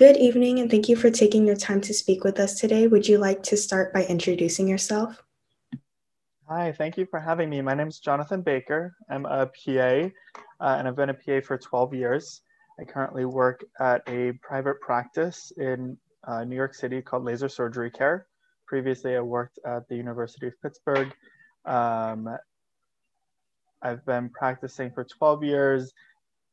Good evening, and thank you for taking your time to speak with us today. Would you like to start by introducing yourself? Hi, thank you for having me. My name is Jonathan Baker. I'm a PA, uh, and I've been a PA for 12 years. I currently work at a private practice in uh, New York City called Laser Surgery Care. Previously, I worked at the University of Pittsburgh. Um, I've been practicing for 12 years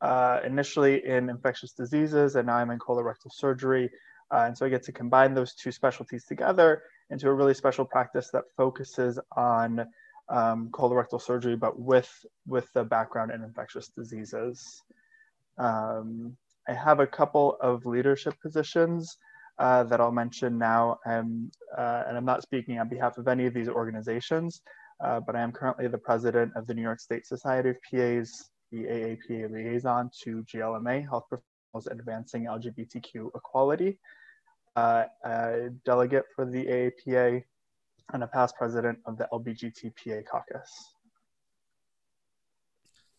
uh, initially in infectious diseases, and now I'm in colorectal surgery. Uh, and so I get to combine those two specialties together into a really special practice that focuses on um, colorectal surgery, but with, with the background in infectious diseases. Um, I have a couple of leadership positions uh, that I'll mention now, and, uh, and I'm not speaking on behalf of any of these organizations, uh, but I am currently the president of the New York State Society of PAs, the AAPA liaison to GLMA, Health Professionals Advancing LGBTQ Equality, uh, a delegate for the AAPA, and a past president of the LBGTPA caucus.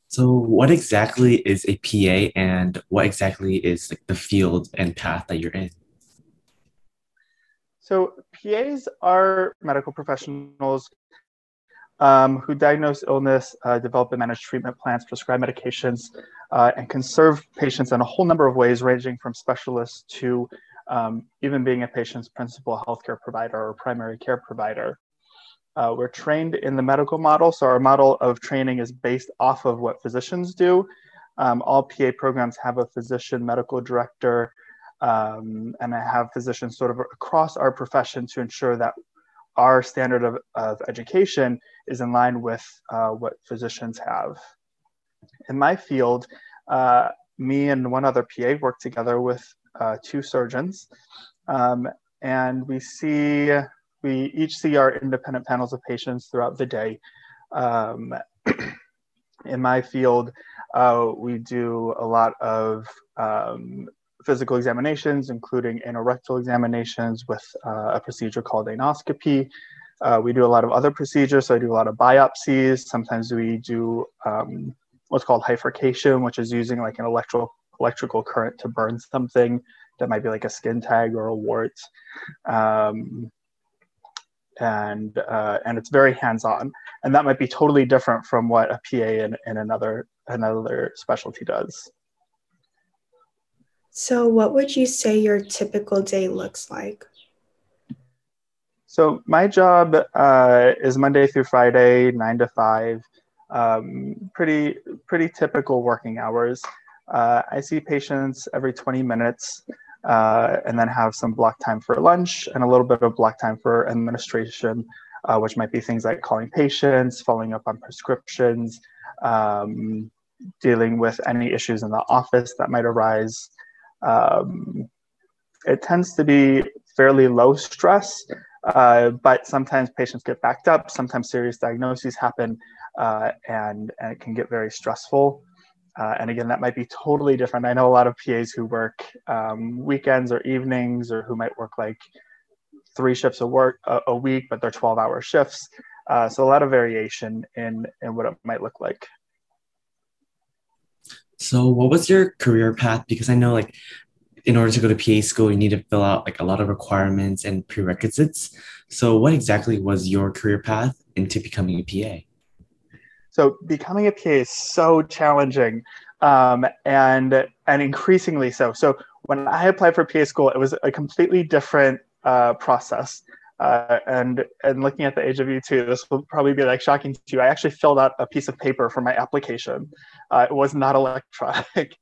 So, what exactly is a PA, and what exactly is like the field and path that you're in? So, PAs are medical professionals um, who diagnose illness, uh, develop and manage treatment plans, prescribe medications, uh, and can serve patients in a whole number of ways, ranging from specialists to um, even being a patient's principal healthcare provider or primary care provider. Uh, we're trained in the medical model, so our model of training is based off of what physicians do. Um, all PA programs have a physician medical director, um, and I have physicians sort of across our profession to ensure that our standard of, of education is in line with uh, what physicians have. In my field, uh, me and one other PA work together with uh, two surgeons, um, and we see we each see our independent panels of patients throughout the day. Um, in my field, uh, we do a lot of um, physical examinations, including anorectal examinations with uh, a procedure called anoscopy. Uh, we do a lot of other procedures, so I do a lot of biopsies. Sometimes we do um, what's called hyfrecation, which is using like an electrical electrical current to burn something that might be like a skin tag or a wart. Um, and uh, and it's very hands-on, and that might be totally different from what a PA in, in another another specialty does. So, what would you say your typical day looks like? So, my job uh, is Monday through Friday, nine to five. Um, pretty pretty typical working hours. Uh, I see patients every 20 minutes, uh, and then have some block time for lunch and a little bit of block time for administration, uh, which might be things like calling patients, following up on prescriptions, um, dealing with any issues in the office that might arise. Um, it tends to be fairly low stress, uh, but sometimes patients get backed up, sometimes serious diagnoses happen, uh, and, and it can get very stressful. Uh, and again, that might be totally different. I know a lot of PAs who work um, weekends or evenings or who might work like three shifts a work a, a week, but they're 12 hour shifts. Uh, so a lot of variation in, in what it might look like. So, what was your career path? Because I know, like, in order to go to PA school, you need to fill out like a lot of requirements and prerequisites. So, what exactly was your career path into becoming a PA? So, becoming a PA is so challenging, um, and and increasingly so. So, when I applied for PA school, it was a completely different uh, process. Uh, and and looking at the age of you too, this will probably be like shocking to you. I actually filled out a piece of paper for my application. Uh, it was not electronic,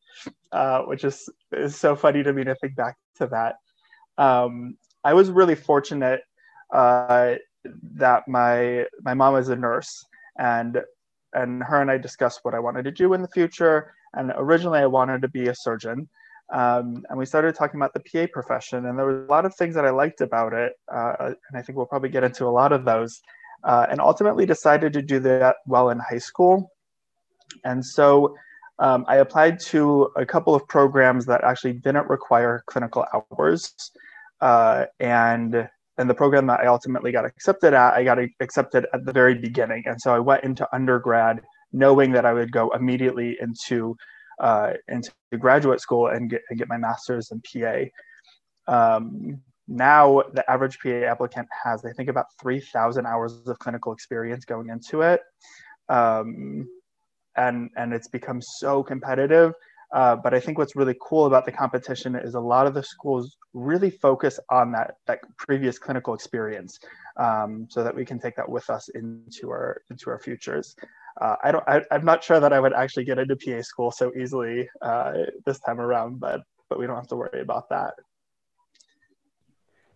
uh, which is is so funny to me to think back to that. Um, I was really fortunate uh, that my my mom was a nurse, and and her and I discussed what I wanted to do in the future. And originally, I wanted to be a surgeon. Um, and we started talking about the PA profession, and there were a lot of things that I liked about it, uh, and I think we'll probably get into a lot of those. Uh, and ultimately decided to do that while in high school. And so um, I applied to a couple of programs that actually didn't require clinical hours. Uh, and and the program that I ultimately got accepted at, I got accepted at the very beginning. And so I went into undergrad knowing that I would go immediately into uh, into graduate school and get, and get my master's in PA. Um, now the average PA applicant has, I think, about 3,000 hours of clinical experience going into it. Um, and, and it's become so competitive. Uh, but I think what's really cool about the competition is a lot of the schools really focus on that, that previous clinical experience um, so that we can take that with us into our, into our futures. Uh, I don't, I, am not sure that I would actually get into PA school so easily uh, this time around, but, but we don't have to worry about that.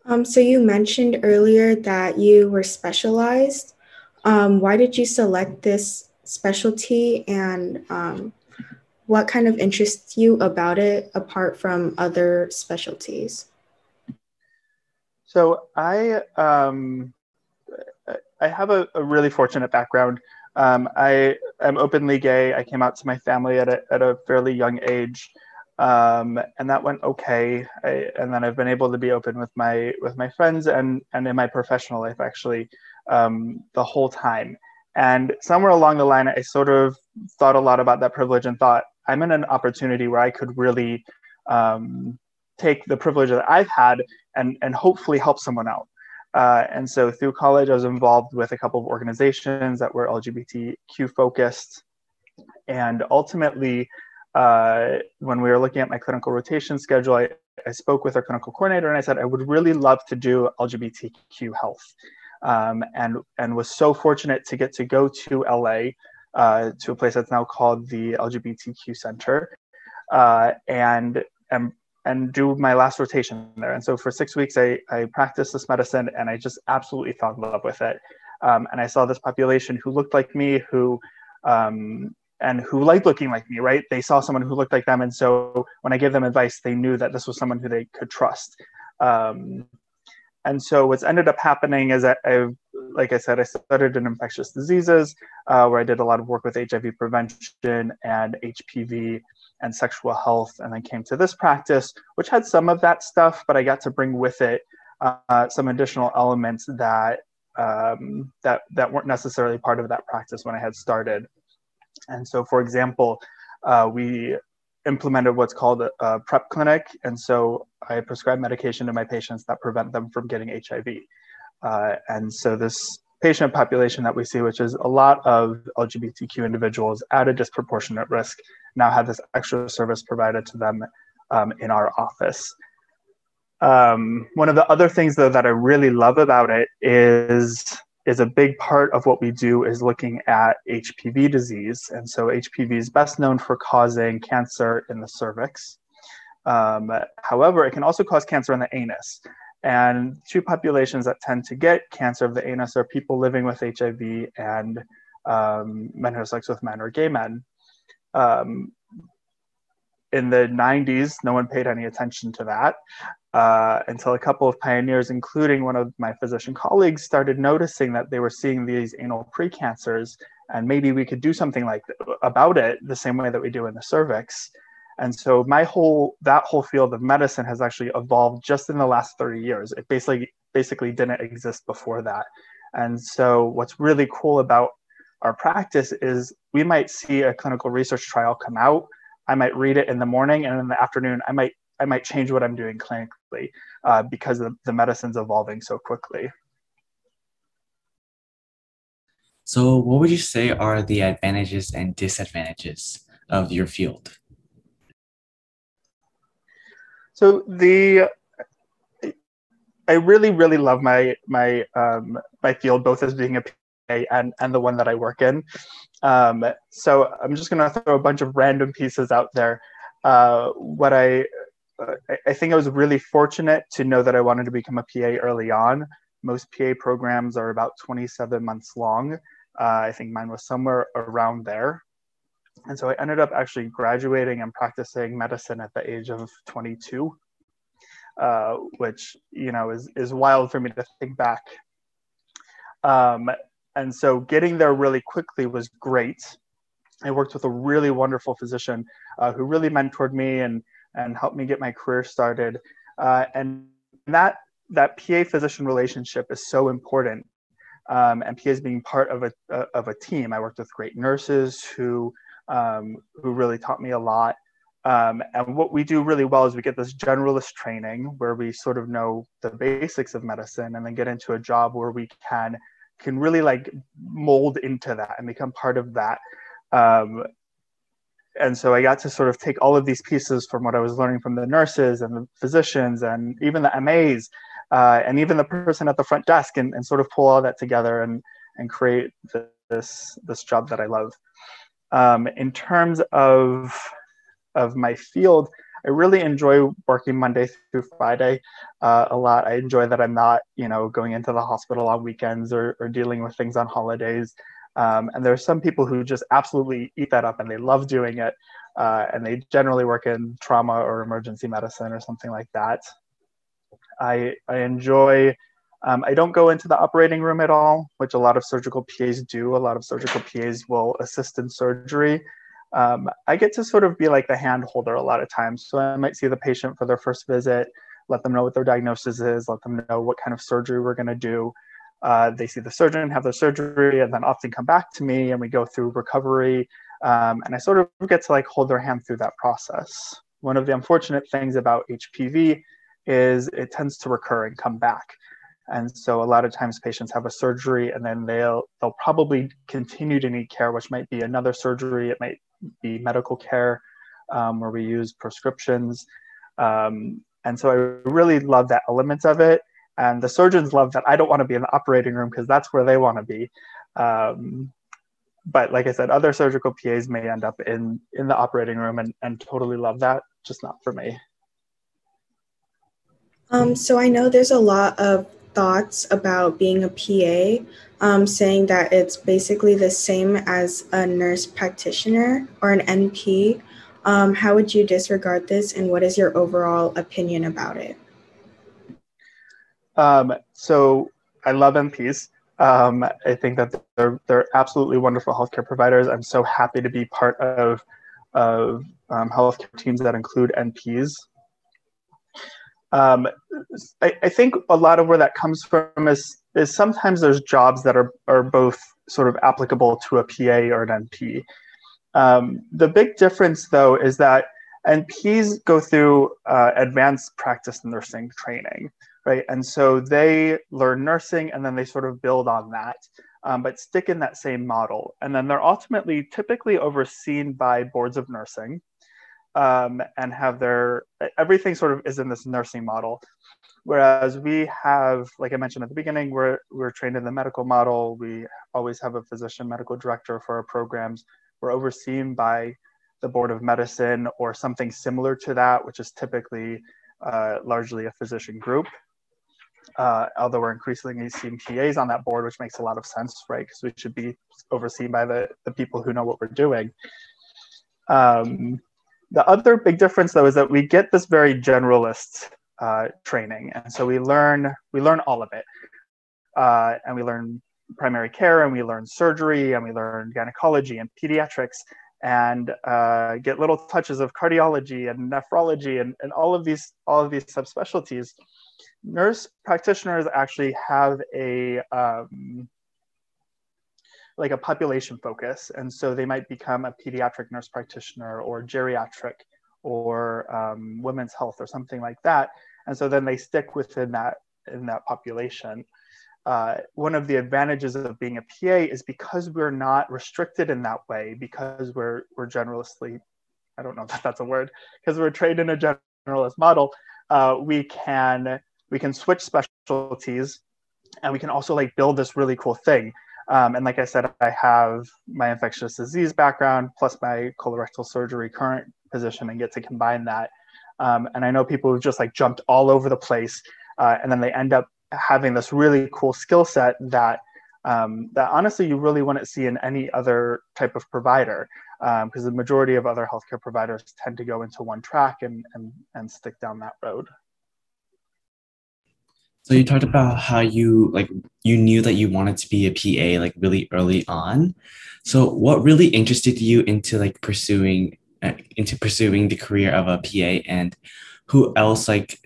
Um, so you mentioned earlier that you were specialized. Um, why did you select this specialty and um, what kind of interests you about it apart from other specialties? So I um, I have a, a, really fortunate background. Um, I am openly gay. I came out to my family at a, at a fairly young age um, and that went okay. I, and then I've been able to be open with my with my friends and and in my professional life actually um, the whole time. And somewhere along the line, I sort of thought a lot about that privilege and thought I'm in an opportunity where I could really um, take the privilege that I've had and and hopefully help someone out. Uh, and so through college, I was involved with a couple of organizations that were LGBTQ focused, and ultimately uh, when we were looking at my clinical rotation schedule, I, I spoke with our clinical coordinator and I said, I would really love to do LGBTQ health. Um, and, and was so fortunate to get to go to LA uh, to a place that's now called the LGBTQ Center uh, and, and, and do my last rotation there. And so for six weeks, I, I practiced this medicine and I just absolutely fell in love with it. Um, and I saw this population who looked like me, who um, and who liked looking like me, right? They saw someone who looked like them. And so when I gave them advice, they knew that this was someone who they could trust. Um, and so what's ended up happening is that I, like I said, I started in infectious diseases uh, where I did a lot of work with HIV prevention and HPV and sexual health, and then came to this practice, which had some of that stuff, but I got to bring with it uh, some additional elements that um, that that weren't necessarily part of that practice when I had started. And so, for example, uh, we implemented what's called a, a, PrEP clinic. And so I prescribe medication to my patients that prevent them from getting HIV. Uh, and so this patient population that we see, which is a lot of LGBTQ individuals at a disproportionate risk, now have this extra service provided to them um, in our office. Um, one of the other things though that I really love about it is is a big part of what we do is looking at HPV disease. And so HPV is best known for causing cancer in the cervix. Um, however, it can also cause cancer in the anus. And two populations that tend to get cancer of the anus are people living with HIV and um, men who have sex with men or gay men. Um, in the 90s, no one paid any attention to that uh, until a couple of pioneers, including one of my physician colleagues, started noticing that they were seeing these anal precancers, and maybe we could do something like about it the same way that we do in the cervix. And so my whole that whole field of medicine has actually evolved just in the last 30 years. It basically basically didn't exist before that. And so what's really cool about our practice is we might see a clinical research trial come out. I might read it in the morning, and in the afternoon, I might I might change what I'm doing clinically uh, because the, the medicine's evolving so quickly. So, what would you say are the advantages and disadvantages of your field? So the I really, really love my my um, my field, both as being a PA and and the one that I work in. Um, so I'm just to throw a bunch of random pieces out there. Uh, what I I think I was really fortunate to know that I wanted to become a PA early on. Most PA programs are about 27 months long. Uh, I think mine was somewhere around there. And so I ended up actually graduating and practicing medicine at the age of 22, uh, which, you know, is, is wild for me to think back. Um, and so getting there really quickly was great. I worked with a really wonderful physician uh, who really mentored me and and helped me get my career started. Uh, and that that PA physician relationship is so important. Um, and PAs being part of a of a team. I worked with great nurses who um, who really taught me a lot. Um, and what we do really well is we get this generalist training where we sort of know the basics of medicine and then get into a job where we can can really like mold into that and become part of that. Um, and so I got to sort of take all of these pieces from what I was learning from the nurses and the physicians and even the MAs uh, and even the person at the front desk and, and sort of pull all that together and, and create this, this job that I love. Um, in terms of, of my field, I really enjoy working Monday through Friday uh, a lot. I enjoy that I'm not, you know, going into the hospital on weekends or, or dealing with things on holidays. Um, and there are some people who just absolutely eat that up and they love doing it. Uh, and they generally work in trauma or emergency medicine or something like that. I, I enjoy, um, I don't go into the operating room at all, which a lot of surgical PAs do. A lot of surgical PAs will assist in surgery. Um, I get to sort of be like the hand holder a lot of times. So I might see the patient for their first visit, let them know what their diagnosis is, let them know what kind of surgery we're going to do. Uh, they see the surgeon, have their surgery, and then often come back to me and we go through recovery. Um, and I sort of get to like hold their hand through that process. One of the unfortunate things about HPV is it tends to recur and come back. And so a lot of times patients have a surgery and then they'll they'll probably continue to need care, which might be another surgery, it might be medical care um, where we use prescriptions. Um, and so I really love that element of it. And the surgeons love that i don't want to be in the operating room because that's where they want to be. Um, but like i said other surgical pas may end up in in the operating room and, and totally love that just not for me. Um, so i know there's a lot of thoughts about being a pa um, saying that it's basically the same as a nurse practitioner or an np um, how would you disregard this and what is your overall opinion about it um, so I love NPs. Um, I think that they're they're absolutely wonderful healthcare providers. I'm so happy to be part of of um, healthcare teams that include NPs. Um, I, I, think a lot of where that comes from is is sometimes there's jobs that are are both sort of applicable to a PA or an NP. Um, the big difference, though, is that NPs go through uh, advanced practice nursing training right? And so they learn nursing and then they sort of build on that, um, but stick in that same model. And then they're ultimately typically overseen by boards of nursing um, and have their everything sort of is in this nursing model. Whereas we have, like I mentioned at the beginning, we're, we're trained in the medical model. We always have a physician medical director for our programs. We're overseen by the board of medicine or something similar to that, which is typically uh, largely a physician group uh, although we're increasingly seeing PAs on that board, which makes a lot of sense, right? Because we should be overseen by the, the people who know what we're doing. Um, the other big difference, though, is that we get this very generalist uh, training, and so we learn we learn all of it, uh, and we learn primary care, and we learn surgery, and we learn gynecology and pediatrics, and uh, get little touches of cardiology and nephrology, and, and all of these all of these subspecialties. Nurse practitioners actually have a um, like a population focus and so they might become a pediatric nurse practitioner or geriatric or um, women's health or something like that and so then they stick within that in that population. Uh, one of the advantages of being a pa is because we're not restricted in that way because we're we're generalistly i don't know if that's a word because we're trained in a generalist model uh, we can we can switch specialties and we can also like build this really cool thing um, and like i said i have my infectious disease background plus my colorectal surgery current position and get to combine that. Um, and i know people who've just like jumped all over the place uh, and then they end up having this really cool skill set that um, that honestly you really wouldn't see in any other type of provider because um, the majority of other healthcare providers tend to go into one track and, and, and stick down that road so you talked about how you like you knew that you wanted to be a PA like really early on. So what really interested you into like pursuing uh, into pursuing the career of a PA and who else like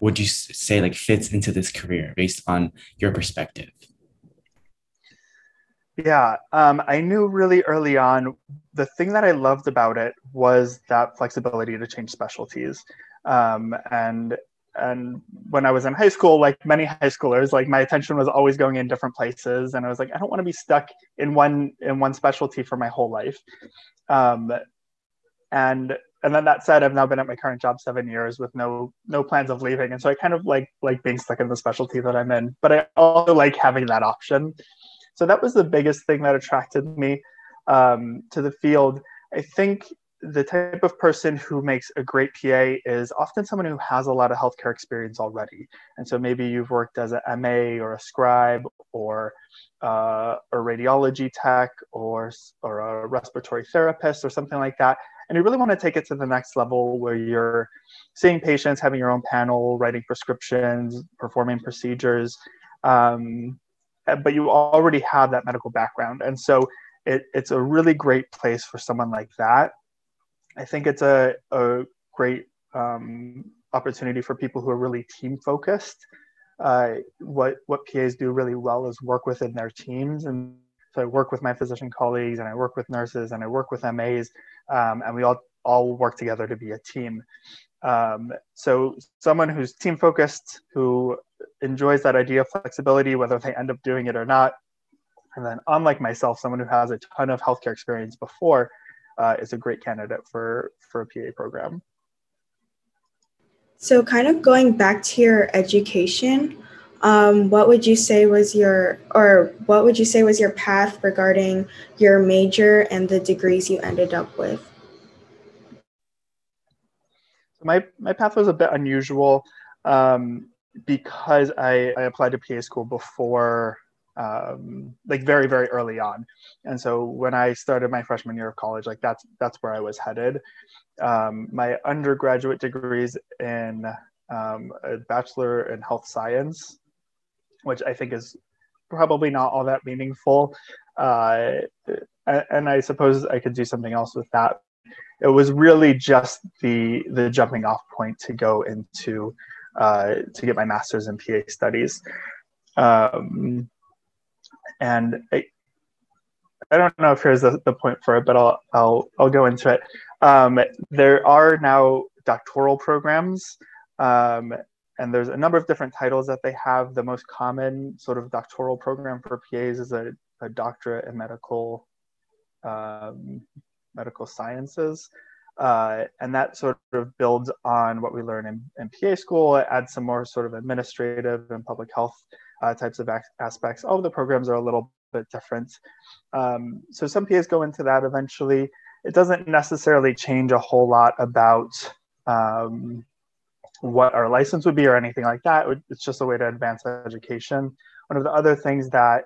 would you say like fits into this career based on your perspective? Yeah, um, I knew really early on the thing that I loved about it was that flexibility to change specialties. Um, and and when I was in high school, like many high schoolers, like my attention was always going in different places, and I was like, I don't want to be stuck in one in one specialty for my whole life. Um, and and then that said, I've now been at my current job seven years with no no plans of leaving, and so I kind of like like being stuck in the specialty that I'm in, but I also like having that option. So that was the biggest thing that attracted me um, to the field. I think the type of person who makes a great PA is often someone who has a lot of healthcare experience already. And so maybe you've worked as a MA or a scribe or uh, a radiology tech or, or a respiratory therapist or something like that. And you really want to take it to the next level where you're seeing patients, having your own panel, writing prescriptions, performing procedures. Um, but you already have that medical background. And so it, it's a really great place for someone like that. I think it's a, a great um, opportunity for people who are really team focused. Uh, what what PAs do really well is work within their teams, and so I work with my physician colleagues, and I work with nurses, and I work with MAs, um, and we all all work together to be a team. Um, so someone who's team focused, who enjoys that idea of flexibility, whether they end up doing it or not. And then, unlike myself, someone who has a ton of healthcare experience before uh, is a great candidate for, for a PA program. So, kind of going back to your education, um, what would you say was your, or what would you say was your path regarding your major and the degrees you ended up with? My, my path was a bit unusual. Um, because I, I applied to PA school before um, like very very early on. And so when i started my freshman year of college like that's that's where i was headed. Um, my undergraduate degrees in um, a bachelor in health science which i think is probably not all that meaningful uh, and i suppose i could do something else with that. It was really just the the jumping off point to go into uh, to get my master's in PA studies. Um, and I, I don't know if here's the, the point for it, but I'll, I'll, I'll go into it. Um, there are now doctoral programs, um, and there's a number of different titles that they have. The most common sort of doctoral program for PAs is a, a doctorate in medical um, medical sciences. Uh, and that sort of builds on what we learn in, in PA school, it adds some more sort of administrative and public health uh, types of aspects. All of the programs are a little bit different. Um, so some PAs go into that eventually. It doesn't necessarily change a whole lot about um, what our license would be or anything like that. It's just a way to advance education. One of the other things that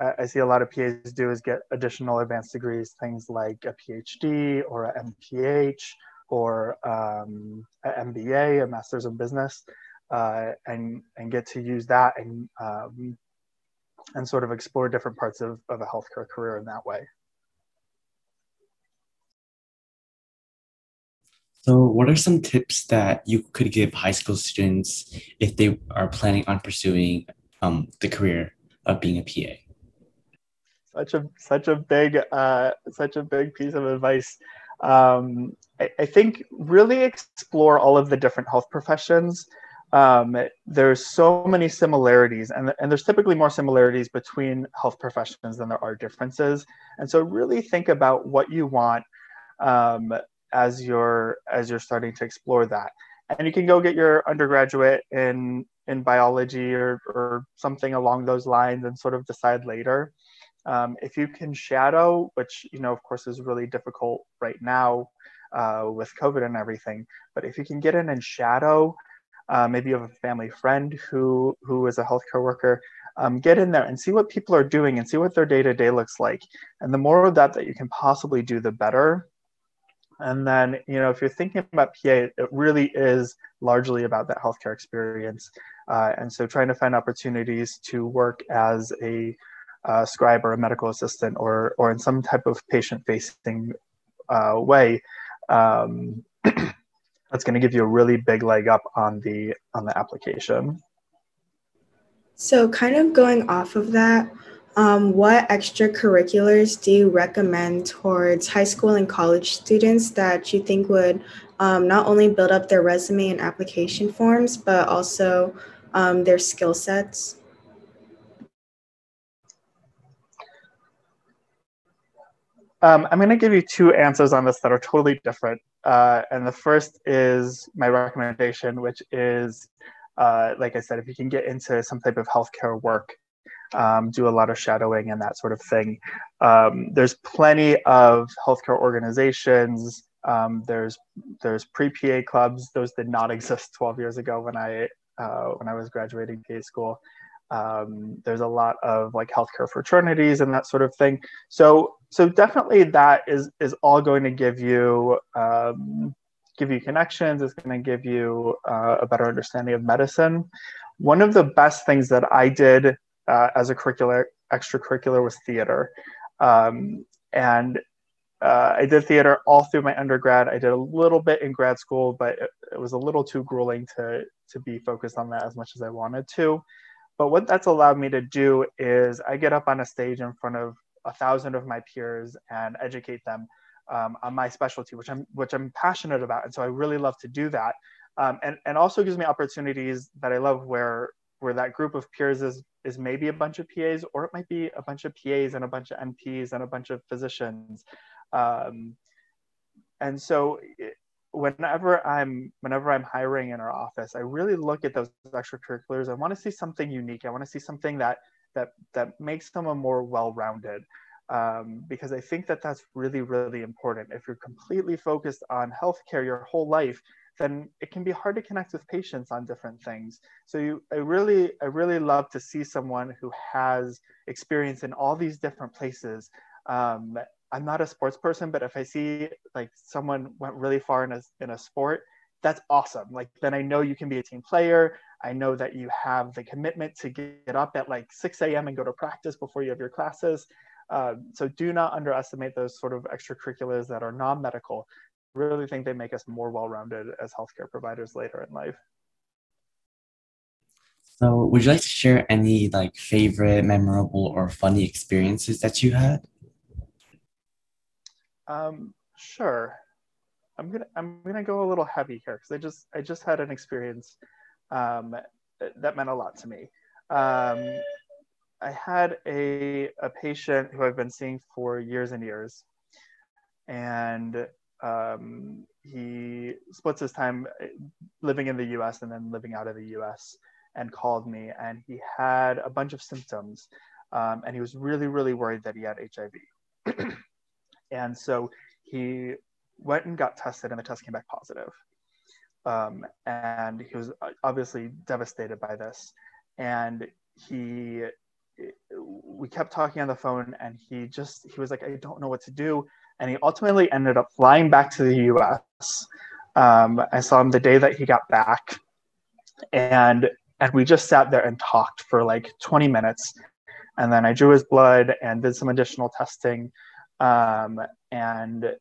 I see a lot of PAs do is get additional advanced degrees, things like a PhD or a MPH or um, an MBA, a Master's of Business, uh, and and get to use that and um, and sort of explore different parts of, of a healthcare career in that way. So, what are some tips that you could give high school students if they are planning on pursuing um, the career of being a PA? such a such a big uh, such a big piece of advice. Um, I, I, think really explore all of the different health professions. Um, there's so many similarities, and, and there's typically more similarities between health professions than there are differences. And so, really think about what you want um, as you're as you're starting to explore that. And you can go get your undergraduate in in biology or, or something along those lines, and sort of decide later. Um, if you can shadow, which you know of course is really difficult right now uh, with COVID and everything, but if you can get in and shadow, uh, maybe you have a family friend who who is a healthcare worker, um, get in there and see what people are doing and see what their day to day looks like. And the more of that that you can possibly do, the better. And then, you know, if you're thinking about PA, it really is largely about that healthcare experience. Uh, and so trying to find opportunities to work as a uh, scribe or a medical assistant or, or in some type of patient facing uh, way, um, that's going to give you a really big leg up on the on the application. So, kind of going off of that, um, what extracurriculars do you recommend towards high school and college students that you think would um, not only build up their resume and application forms, but also um, their skill sets? Um, I'm going to give you two answers on this that are totally different. Uh, and the first is my recommendation, which is, uh, like I said, if you can get into some type of healthcare work, um, do a lot of shadowing and that sort of thing. Um, there's plenty of healthcare organizations. Um, there's there's pre-PA clubs. Those did not exist 12 years ago when I uh, when I was graduating PA school. Um, there's a lot of like healthcare fraternities and that sort of thing. So so definitely that is is all going to give you um, give you connections. It's going to give you uh, a better understanding of medicine. One of the best things that I did uh, as a curricular extracurricular was theater, um, and uh, I did theater all through my undergrad. I did a little bit in grad school, but it, it was a little too grueling to to be focused on that as much as I wanted to. But what that's allowed me to do is I get up on a stage in front of a thousand of my peers and educate them um, on my specialty, which I'm which I'm passionate about, and so I really love to do that. Um, and and also gives me opportunities that I love where where that group of peers is is maybe a bunch of PAs, or it might be a bunch of PAs and a bunch of NPs and a bunch of physicians. Um, and so whenever I'm whenever I'm hiring in our office, I really look at those extracurriculars. I want to see something unique. I want to see something that that that makes someone more well-rounded. Um, because I think that that's really really important. If you're completely focused on healthcare your whole life, then it can be hard to connect with patients on different things. So you, I really I really love to see someone who has experience in all these different places um, I'm not a sports person, but if I see like someone went really far in a, in a sport, that's awesome. Like then I know you can be a team player. I know that you have the commitment to get up at like 6 a.m. and go to practice before you have your classes. Uh, so do not underestimate those sort of extracurriculars that are non-medical. Really think they make us more well-rounded as healthcare providers later in life. So would you like to share any like favorite, memorable, or funny experiences that you had? Um, sure. I'm gonna I'm gonna go a little heavy here because I just I just had an experience um, that meant a lot to me. Um, I had a a patient who I've been seeing for years and years, and um, he splits his time uh, living in the U.S. and then living out of the U.S. and called me, and he had a bunch of symptoms, um, and he was really really worried that he had HIV. And so he went and got tested, and the test came back positive. Um, and he was obviously devastated by this. And he, we kept talking on the phone, and he just, he was like, I don't know what to do. And he ultimately ended up flying back to the US. Um, I saw him the day that he got back. And and we just sat there and talked for like 20 minutes and then i drew his blood and did some additional testing um, and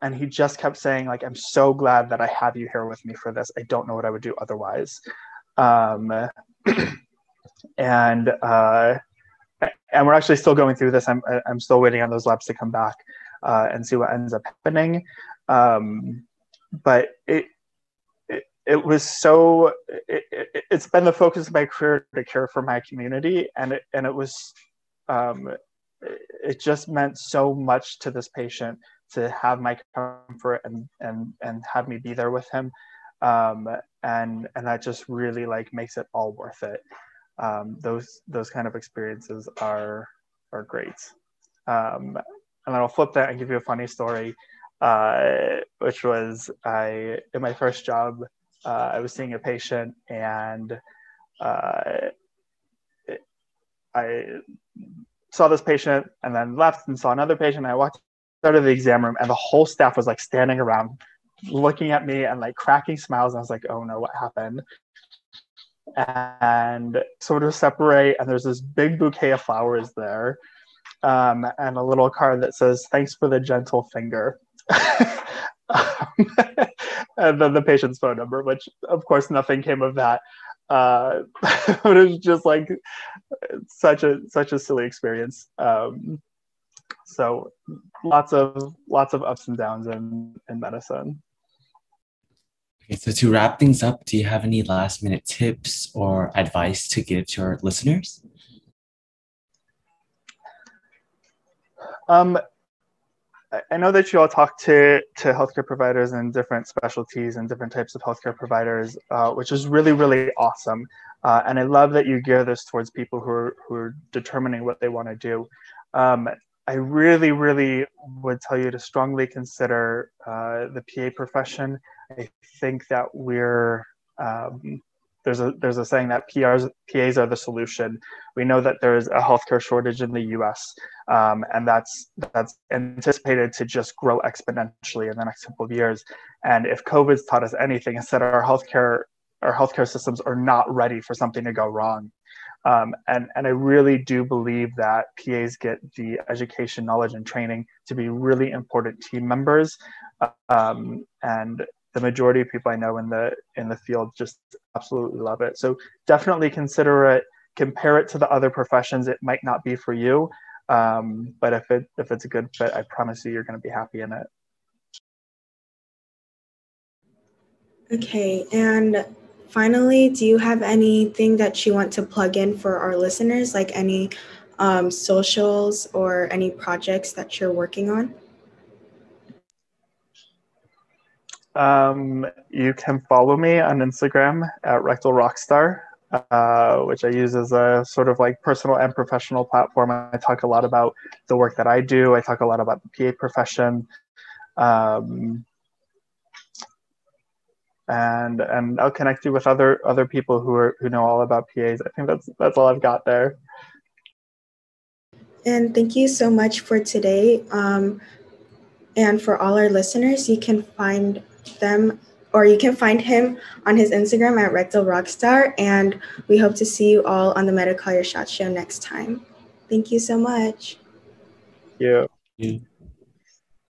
and he just kept saying like i'm so glad that i have you here with me for this. I don't know what i would do otherwise. Um, and uh, and we're actually still going through this. I'm i'm still waiting on those labs to come back uh, and see what ends up happening. Um, but it, it it was so it, it, has been the focus of my career to care for my community and it and it was um, it just meant so much to this patient to have my comfort and and and have me be there with him. Um, and and that just really like makes it all worth it. Um, those those kind of experiences are are great. Um, and then i'll flip that and give you a funny story uh, which was i in my first job uh, i was seeing a patient and uh, i saw this patient and then left and saw another patient. I walked out of the exam room and the whole staff was like standing around looking at me and like cracking smiles. And I was like, oh no, what happened? And sort of separate, and there's this big bouquet of flowers there, um, and a little card that says, thanks for the gentle finger. um, and then the patient's phone number, which of course nothing came of that. Uh, but it was just like such a such a silly experience. Um, so lots of lots of ups and downs in in medicine. Okay, so to wrap things up, do you have any last minute tips or advice to give to our listeners? Um, I know that you all talk to, to healthcare providers and different specialties and different types of healthcare providers, uh, which is really, really awesome. Uh, and I love that you gear this towards people who are, who are determining what they want to do. Um, I really, really would tell you to strongly consider uh, the PA profession. I think that we're um, there's a there's a saying that PRs PAs are the solution. We know that there is a healthcare shortage in the U.S. Um, and that's that's anticipated to just grow exponentially in the next couple of years. And if COVID's taught us anything, it's that our healthcare our healthcare systems are not ready for something to go wrong. Um, and, and I really do believe that PAs get the education, knowledge, and training to be really important team members. Um, and the majority of people I know in the in the field just absolutely love it. So definitely consider it. Compare it to the other professions. It might not be for you, um, but if it if it's a good fit, I promise you, you're going to be happy in it. Okay, and finally, do you have anything that you want to plug in for our listeners, like any um, socials or any projects that you're working on? Um, you can follow me on Instagram at Rectal Rockstar, uh, which I use as a sort of like personal and professional platform. I talk a lot about the work that I do. I talk a lot about the PA profession. Um, and and I'll connect you with other other people who are who know all about PAs. I think that's that's all I've got there. And thank you so much for today. Um, and for all our listeners, you can find them or you can find him on his Instagram at Rectal Rockstar. And we hope to see you all on the Medical Your Shot show next time. Thank you so much. Yeah. you.